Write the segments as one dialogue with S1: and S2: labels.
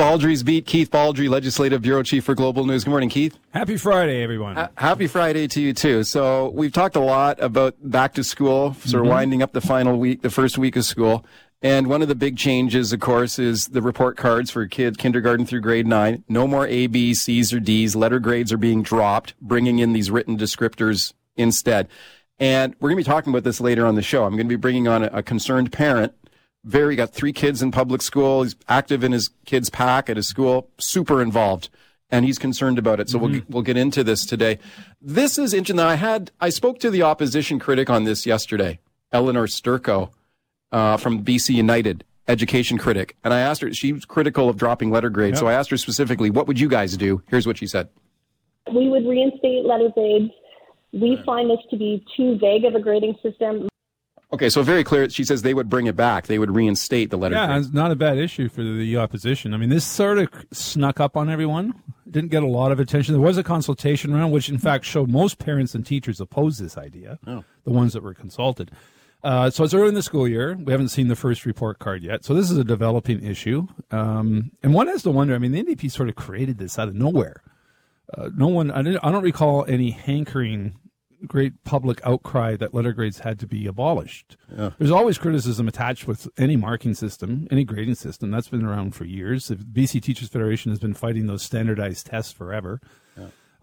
S1: Baldrey's Beat. Keith Baldrey, Legislative Bureau Chief for Global News. Good morning, Keith.
S2: Happy Friday, everyone.
S1: Ha- happy Friday to you too. So we've talked a lot about back to school, sort of
S2: Mm-hmm.
S1: winding up the final week, the first week of school. And one of the big changes, of course, is the report cards for kids kindergarten through grade nine. No more A, B, C's, or D's. Letter grades are being dropped, bringing in these written descriptors instead. And we're going to be talking about this later on the show. I'm going to be bringing on a, a concerned parent. Very got three kids in public school. He's active in his kids' PAC at his school, super involved, and he's concerned about it. So we'll we'll get into this today. This is interesting. I had I spoke to the opposition critic on this yesterday, Elenore Sturko uh, from BC United, education critic, and I asked her. She was critical of dropping letter grades, so I asked her specifically, "What would you guys do?" Here's what she said.
S3: we would reinstate letter grades. We find this to be too vague of a grading system.
S1: Okay, so very clear. She says they would bring it back. They would reinstate the letter
S2: yeah, it's not a bad issue for the opposition. I mean, this sort of snuck up on everyone. Didn't get a lot of attention. There was a consultation round, which in fact showed most parents and teachers oppose this idea.
S1: Oh.
S2: The ones that were consulted. Uh, so it's early in the school year. We haven't seen the first report card yet. So this is a developing issue. Um, and one has to wonder. I mean, the NDP sort of created this out of nowhere. Uh, no one. I, didn't, I don't recall any hankering great public outcry that letter grades had to be abolished. There's always criticism attached with any marking system, any grading system. That's been around for years. The BC Teachers Federation has been fighting those standardized tests forever.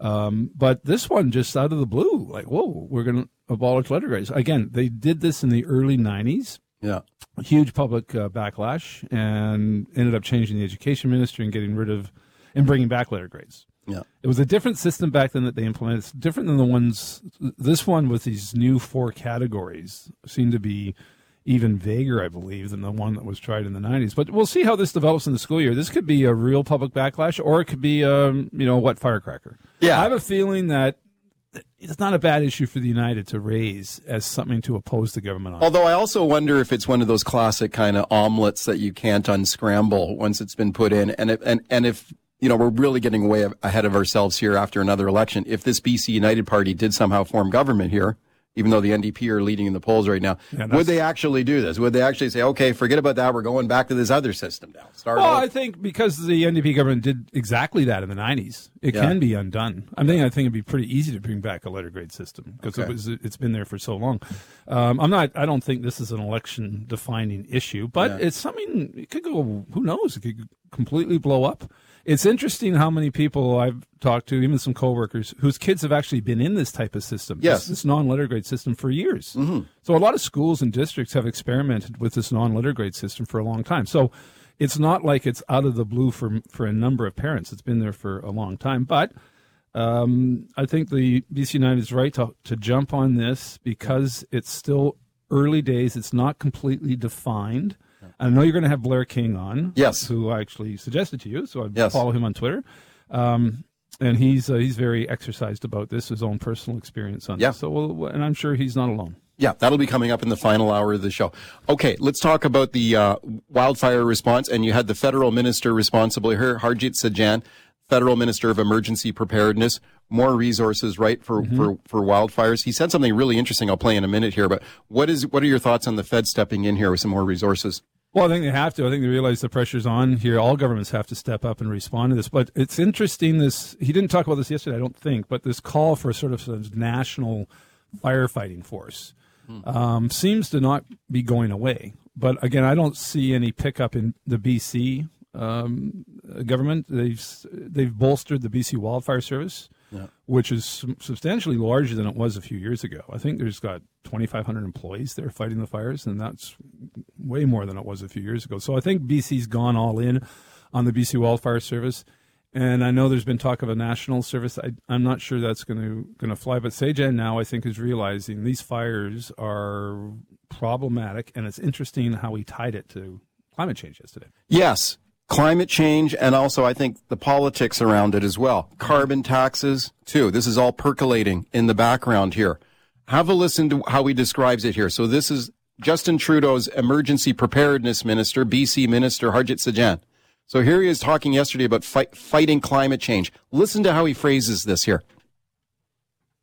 S2: Um, but this one just out of the blue, like, whoa, we're going to abolish letter grades. Again, they did this in the early 90s
S1: Yeah.
S2: huge public uh, backlash and ended up changing the education ministry and getting rid of and bringing back letter grades.
S1: Yeah.
S2: It was a different system back then that they implemented. It's different than the ones. This one with these new four categories seemed to be even vaguer, I believe, than the one that was tried in the '90s. But we'll see how this develops in the school year. This could be a real public backlash, or it could be, um, you know, what firecracker.
S1: Yeah.
S2: I have a feeling that it's not a bad issue for the United to raise as something to oppose the government on.
S1: Although I also wonder if it's one of those classic kind of omelets that you can't unscramble once it's been put in, and if, and and if you know we're really getting way ahead of ourselves here after another election. If this BC United Party did somehow form government here, even though the NDP are leading in the polls right now,
S2: that's-
S1: would they actually do this? Would they actually say, okay, forget about that, we're going back to this other system now? Start
S2: Well,
S1: out-
S2: I think because the NDP government did exactly that in the '90s, it
S1: Yeah.
S2: can be undone. I mean, I think it'd be pretty easy to bring back a letter grade system because
S1: Okay.
S2: it was it's been there for so long. Um, I'm not. I don't think this is an election defining issue, but
S1: Yeah.
S2: it's something. It could go. Who knows? It could completely blow up. It's interesting how many people I've talked to, even some coworkers, whose kids have actually been in this type of system,
S1: Yes.
S2: this, this non-letter grade system for years. So a lot of schools and districts have experimented with this non-letter grade system for a long time. So it's not like it's out of the blue for for a number of parents. It's been there for a long time, but um, I think the BC United is right to, to jump on this because it's still early days. It's not completely defined. I know you're going to have Blair King on,
S1: Yes.
S2: who I actually suggested to you, so I
S1: Yes.
S2: follow him on Twitter. Um, and he's uh, he's very exercised about this, his own personal experience on
S1: Yeah.
S2: this. So, we'll, and I'm sure he's not alone.
S1: Yeah, that'll be coming up in the final hour of the show. Okay, let's talk about the uh, wildfire response. And you had the federal minister responsible here, Harjit Sajjan, federal minister of emergency preparedness. More resources, right, for, for, for wildfires. He said something really interesting. I'll play in a minute here. But what is what are your thoughts on the Fed stepping in here with some more resources?
S2: Well, I think they have to. I think they realize the pressure's on here. All governments have to step up and respond to this. But it's interesting. This he didn't talk about this yesterday, I don't think. But this call for sort of a national firefighting force um, seems to not be going away. But again, I don't see any pickup in the BC um, government. They've they've bolstered the BC Wildfire Service, which is substantially larger than it was a few years ago. I think there's got 2,500 employees there fighting the fires, and that's way more than it was a few years ago. So I think BC's gone all in on the BC Wildfire Service. And I know there's been talk of a national service. I, I'm not sure that's going to going to fly, but Sajjan now I think is realizing these fires are problematic, and it's interesting how he tied it to climate change yesterday.
S1: Yes, climate change, and also I think the politics around it as well. Carbon taxes, too. This is all percolating in the background here. Have a listen to how he describes it here. So this is Justin Trudeau's emergency preparedness minister, BC Minister Harjit Sajjan. So here he is talking yesterday about fight, fighting climate change. Listen to how he phrases this here.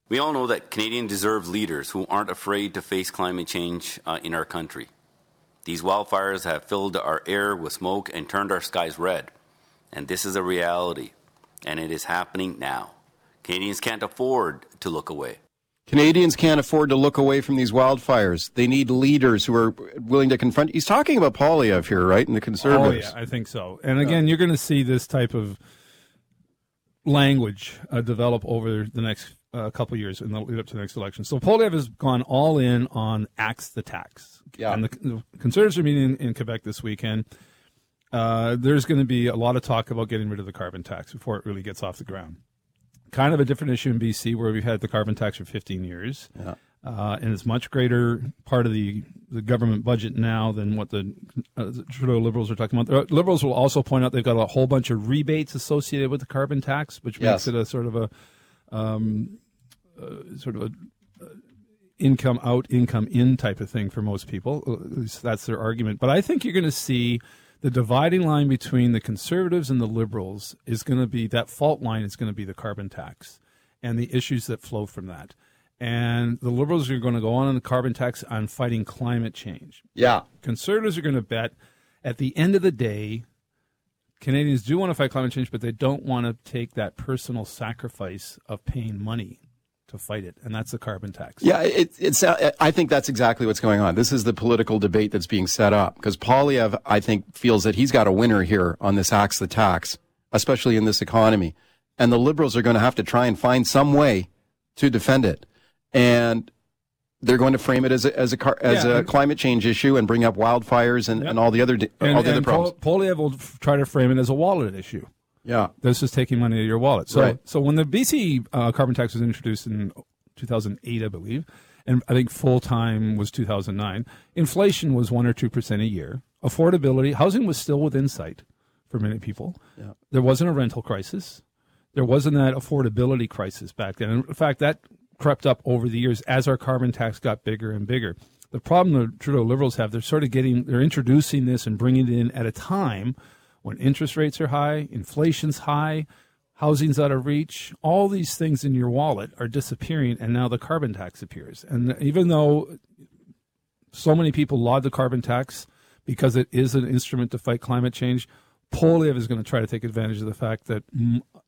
S4: We all know that Canadians deserve leaders who aren't afraid to face climate change uh, in our country. These wildfires have filled our air with smoke and turned our skies red. And this is a reality, and it is happening now. Canadians can't afford to look away.
S1: Canadians can't afford to look away from these wildfires. They need leaders who are willing to confront. He's talking about Poilievre here, right? And the conservatives.
S2: Oh, yeah, I think so. And again, you're going to see this type of language uh, develop over the next uh, couple years in the lead up to the next election. So Poilievre has gone all in on axe the tax.
S1: Yeah.
S2: And the, the Conservatives are meeting in, in Quebec this weekend. Uh, there's going to be a lot of talk about getting rid of the carbon tax before it really gets off the ground. Kind of a different issue in BC where we've had the carbon tax for 15 years.
S1: Yeah.
S2: Uh, and it's much greater part of the, the government budget now than what the, uh, the Trudeau Liberals are talking about. The Liberals will also point out they've got a whole bunch of rebates associated with the carbon tax, which
S1: Yes.
S2: makes it a sort of a um, uh, sort of a uh, income out, income in type of thing for most people. Least that's their argument. But I think you're going to see the dividing line between the conservatives and the liberals is going to be that fault line is going to be the carbon tax and the issues that flow from that. And the liberals are going to go on on the carbon tax on fighting climate change.
S1: Yeah.
S2: Conservatives are going to bet at the end of the day, Canadians do want to fight climate change, but they don't want to take that personal sacrifice of paying money to fight it, and that's the carbon tax.
S1: Yeah, it, it's. uh, I think that's exactly what's going on. This is the political debate that's being set up because Poilievre, I think, feels that he's got a winner here on this axe the tax, especially in this economy, and the liberals are going to have to try and find some way to defend it, and they're going to frame it as a as a car, as
S2: Yeah,
S1: a
S2: and-
S1: climate change issue and bring up wildfires and,
S2: Yep.
S1: and all the other di-
S2: And,
S1: all the other problems.
S2: Pol- Poilievre will try to frame it as a wallet issue.
S1: Yeah,
S2: This is taking money out of your wallet. So,
S1: Right.
S2: so when the BC uh, carbon tax was introduced in 2008, I believe, and I think full time was 2009, inflation was one or two percent a year. Affordability, housing was still within sight for many people.
S1: Yeah.
S2: There wasn't a rental crisis. There wasn't that affordability crisis back then. In fact, that crept up over the years as our carbon tax got bigger and bigger. The problem the Trudeau Liberals have, they're sort of getting, they're introducing this and bringing it in at a time when interest rates are high, inflation's high, housing's out of reach. All these things in your wallet are disappearing, and now the carbon tax appears. And even though so many people laud the carbon tax because it is an instrument to fight climate change, Poilievre is going to try to take advantage of the fact that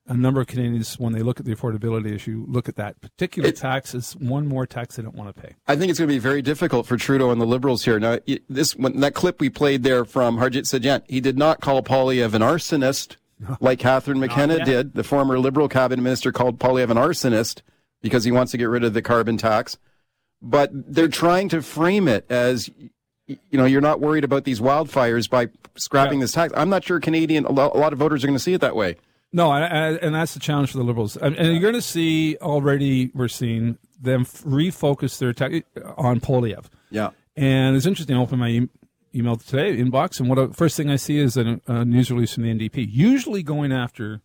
S2: a number of Canadians, when they look at the affordability issue, look at that particular
S1: It-
S2: tax as one more tax they don't want to pay.
S1: I think it's going to be very difficult for Trudeau and the Liberals here. Now, this when that clip we played there from Harjit Sajjan, he did not call Poilievre an arsonist like Catherine McKenna did. The former Liberal cabinet minister called Poilievre an arsonist because he wants to get rid of the carbon tax. But they're trying to frame it as, y- you know, you're not worried about these wildfires by scrapping
S2: Yeah.
S1: this tax. I'm not sure Canadian, a lo- a lot of voters are going to see it that way.
S2: No, and, and and that's the challenge for the Liberals. And, and you're going to see already, we're seeing them refocus their attack on Poilievre.
S1: Yeah.
S2: And it's interesting. I opened my e- email today inbox, and what I, first thing I see is a, a news release from the NDP, usually going after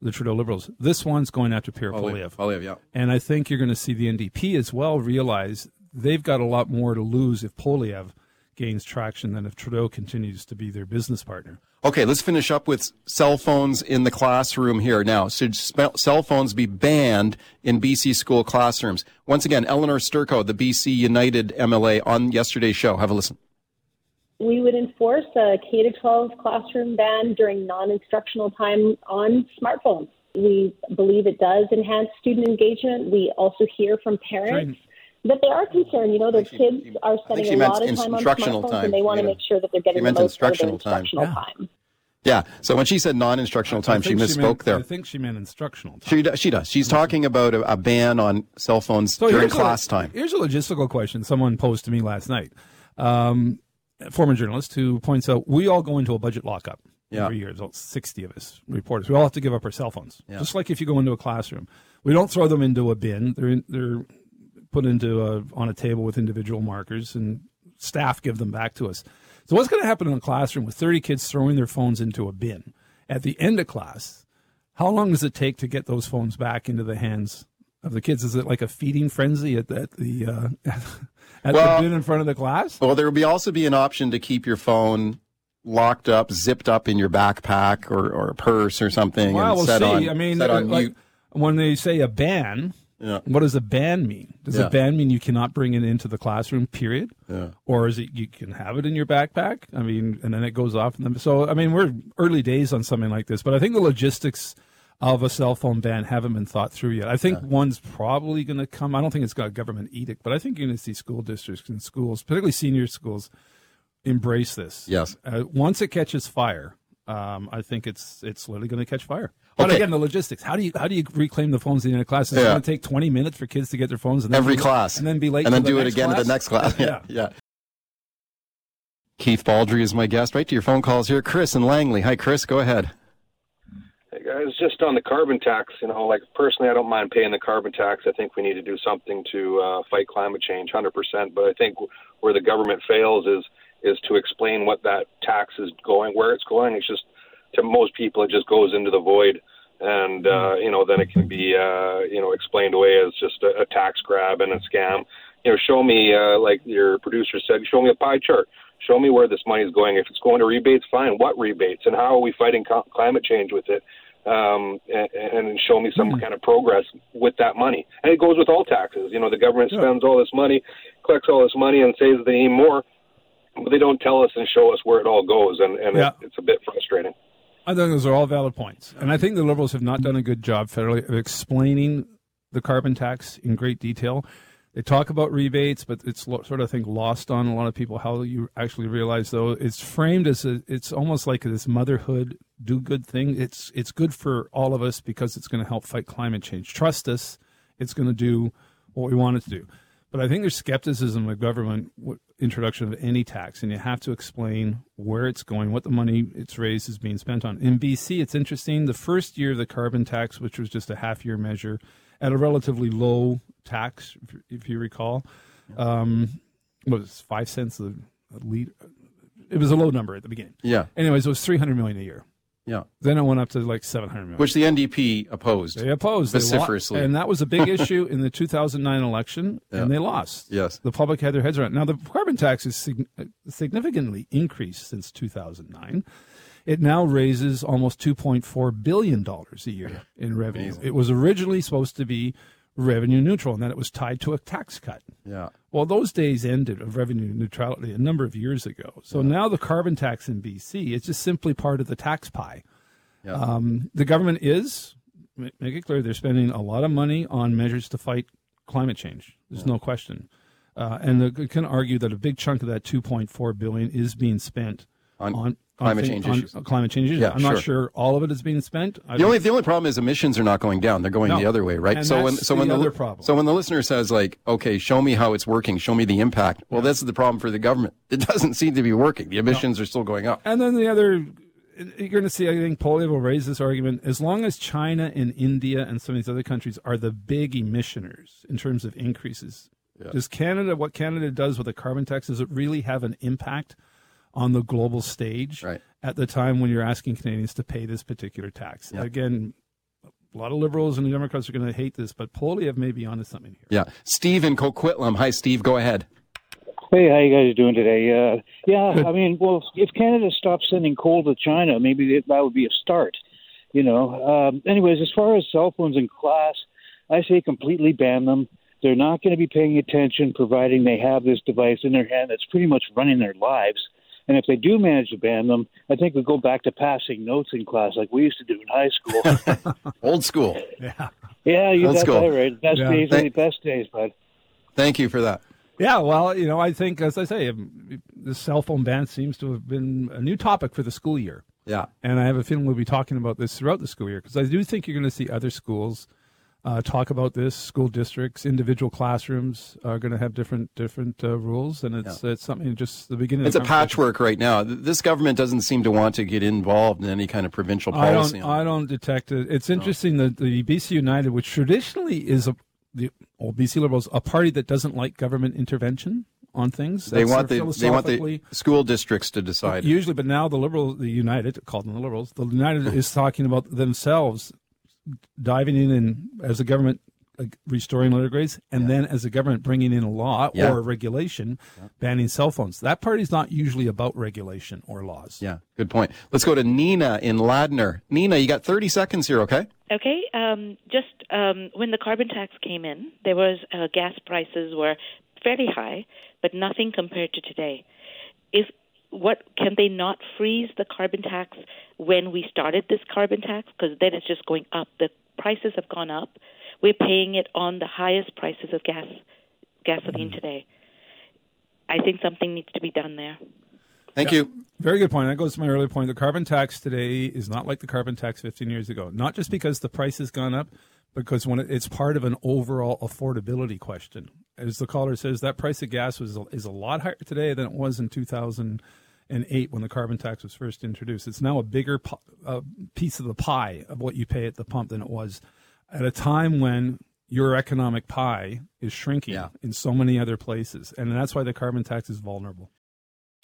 S2: the Trudeau Liberals. This one's going after Pierre Poilievre.
S1: Poilievre, yeah.
S2: And I think you're going to see the NDP as well realize they've got a lot more to lose if Poilievre gains traction than if Trudeau continues to be their business partner.
S1: Okay, let's finish up with cell phones in the classroom here now. Should spe- cell phones be banned in BC school classrooms? Once again, Elenore Sturko, the BC United MLA, on yesterday's show. Have a listen.
S3: We would enforce a K to 12 classroom ban during non instructional time on smartphones. We believe it does enhance student engagement. We also hear from parents that they are concerned. You know, their
S1: she-
S3: kids are spending a lot of time on
S1: instructional
S3: smartphones
S1: time,
S3: and they want to
S1: Nina.
S3: make sure that they're getting
S1: She
S3: the most out of their
S1: instructional time.
S3: instructional
S2: Yeah.
S3: time.
S1: Yeah. So when she said non-instructional time, she
S2: think
S1: misspoke
S2: meant,
S1: there.
S2: I think she meant instructional time.
S1: She does. She does. She's talking about a, a ban on cell phones
S2: So
S1: during
S2: here's a-
S1: class time.
S2: Here's a logistical question someone posed to me last night. Um, a former journalist who points out we all go into a budget lockup
S1: Yeah.
S2: every year. There's 60 of us reporters. We all have to give up our cell phones,
S1: Yeah.
S2: just like if you go into a classroom. We don't throw them into a bin. They're in, they're put into a on a table with individual markers, and staff give them back to us. So what's going to happen in a classroom with 30 kids throwing their phones into a bin at the end of class? How long does it take to get those phones back into the hands of the kids? Is it like a feeding frenzy at, the- at the uh, at
S1: Well-
S2: the bin in front of the class?
S1: Well, there will be also be an option to keep your phone locked up, zipped up in your backpack or, or purse or something,
S2: Well,
S1: and
S2: we'll
S1: set
S2: see.
S1: on,
S2: I mean,
S1: set on
S2: like,
S1: mute.
S2: when they say a ban,
S1: Yeah.
S2: What does a ban mean? Does
S1: Yeah.
S2: a ban mean you cannot bring it into the classroom? Period.
S1: Yeah.
S2: Or is it you can have it in your backpack? I mean, and then it goes off. And then, so I mean, we're early days on something like this, but I think the logistics of a cell phone ban haven't been thought through yet. I think one's probably going to come. I don't think it's got a government edict, but I think you're going to see school districts and schools, particularly senior schools, embrace this.
S1: Yes.
S2: Uh, once it catches fire, um, I think it's it's literally going to catch fire. But
S1: Okay.
S2: again, the logistics. How do you how do you reclaim the phones in the end of class? It's
S1: Yeah.
S2: going to take twenty minutes for kids to get their phones and then
S1: Every
S2: be-
S1: class.
S2: and then be late
S1: And then
S2: the
S1: do it again at the next class.
S2: yeah.
S1: yeah. Keith Baldrey is my guest. Right to your phone calls here. Chris and Langley. Hi, Chris. Go ahead.
S5: Hey guys, just on the carbon tax, you know, like personally, I don't mind paying the carbon tax. I think we need to do something to uh, fight climate change, 100%. But I think where the government fails is is to explain what that tax is going, where it's going. It's just to most people, it just goes into the void, and uh, you know, then it can be uh, you know explained away as just a, a tax grab and a scam. You know, show me uh, like your producer said, show me a pie chart. Show me where this money is going. If it's going to rebates, fine. What rebates and how are we fighting co- climate change with it? um, and, and show me some kind of progress with that money. And it goes with all taxes. You know, the government spends all this money, collects all this money, and says they need more, but they don't tell us and show us where it all goes, and, and
S2: Yeah.
S5: it, it's a bit frustrating.
S2: I think those are all valid points. And I think the Liberals have not done a good job federally of explaining the carbon tax in great detail. They talk about rebates, but it's lo- sort of, I think, lost on a lot of people how you actually realize, though, it's framed as a, it's almost like this motherhood do good thing. It's, it's good for all of us because it's going to help fight climate change. Trust us, it's going to do what we want it to do. But I think there's skepticism of government introduction of any tax, and you have to explain where it's going, what the money it's raised is being spent on. In BC, it's interesting. The first year of the carbon tax, which was just a half year measure, at a relatively low tax, if, if you recall, um, was five cents a, a liter? It was a low number at the beginning.
S1: Yeah.
S2: Anyways, it was 300 million a year.
S1: Yeah.
S2: Then it went up to like 700 million.
S1: Which the NDP opposed.
S2: They opposed They lo-
S1: Vociferously.
S2: and that was a big issue in the 2009 election,
S1: Yeah.
S2: and they lost.
S1: Yes.
S2: the public had their heads around. Now, the carbon tax has sig- uh, significantly increased since 2009. It now raises almost 2.4 billion dollars a year in revenue. It was originally supposed to be revenue neutral, and then it was tied to a tax cut.
S1: Yeah.
S2: Well, those days ended of revenue neutrality a number of years ago. So now the carbon tax in BC is just simply part of the tax pie.
S1: Yeah.
S2: Um, the government is, make it clear, they're spending a lot of money on measures to fight climate change. There's no question. Uh, and you can argue that a big chunk of that 2.4 billion is being spent
S1: On
S2: on,
S1: climate
S2: thi-
S1: change
S2: on-
S1: issues.
S2: climate change issues.
S1: Yeah,
S2: I'm not
S1: sure.
S2: sure all of it is being spent. I
S1: The only the only problem is emissions are not going down; they're going
S2: No.
S1: the other way, right?
S2: And
S1: so when so when
S2: the
S1: the
S2: other problem.
S1: so when the listener says like, "Okay, show me how it's working, show me the impact," well, this is the problem for the government. It doesn't seem to be working. The emissions are still going up.
S2: And then the other, you're going to see, I think Poilievre will raise this argument. As long as China and India and some of these other countries are the big emissioners in terms of increases, does Canada, what Canada does with a carbon tax, does it really have an impact on the global stage
S1: Right.
S2: at the time when you're asking Canadians to pay this particular tax? Again, a lot of liberals and the Democrats are going to hate this, but Poilievre may be onto something here.
S1: Yeah, Steve in Coquitlam. Hi, Steve. Go ahead.
S6: Hey, how you guys doing today? Uh, yeah, I mean, well, if Canada stops sending coal to China, maybe that would be a start. You know. Um, anyways, as far as cell phones in class, I say completely ban them. They're not going to be paying attention, providing they have this device in their hand that's pretty much running their lives. And if they do manage to ban them, I think we go back to passing notes in class like we used to do in high school.
S1: Old school.
S6: yeah, you
S1: Old
S6: got
S1: school.
S6: that right. Best
S2: Yeah.
S6: days are the
S1: Thank-
S6: best days, bud.
S1: Thank you for that.
S2: Yeah, well, you know, I think, as I say, um, the cell phone ban seems to have been a new topic for the school year.
S1: Yeah.
S2: And I have a feeling we'll be talking about this throughout the school year because I do think you're going to see other schools uh, talk about this. School districts, individual classrooms are going to have different different uh, rules, and it's it's something just the beginning.
S1: It's a patchwork right now. This government doesn't seem to want to get involved in any kind of provincial
S2: I
S1: policy.
S2: don't. I don't detect it. It's interesting that the BC United, which traditionally is a the well, BC Liberals, a party that doesn't like government intervention on things.
S1: They want the they want the school districts to decide.
S2: Usually, but now the liberal, the United, called them the liberals, the United is talking about themselves diving in and as a government like, restoring letter grades, and then as a government bringing in a law
S1: Yeah.
S2: or a regulation banning cell phones. That party's not usually about regulation or laws.
S1: yeah, good point. Let's go to Nina in Ladner. Nina, you got 30 seconds here, okay?
S7: Okay, um, just um, when the carbon tax came in, there was uh, gas prices were fairly high, but nothing compared to today. If what can they not freeze the carbon tax when we started this carbon tax? Because then it's just going up. The prices have gone up. We're paying it on the highest prices of gas gasoline mm-hmm. today. I think something needs to be done there.
S1: Thank yeah. you.
S2: Very good point. That goes to my earlier point. The carbon tax today is not like the carbon tax 15 years ago. Not just because the price has gone up, because when it, it's part of an overall affordability question. As the caller says, that price of gas was is a lot higher today than it was in 2008 when the carbon tax was first introduced. It's now a bigger uh, piece of the pie of what you pay at the pump than it was at a time when your economic pie is shrinking yeah. in so many other places, and that's why the carbon tax is vulnerable.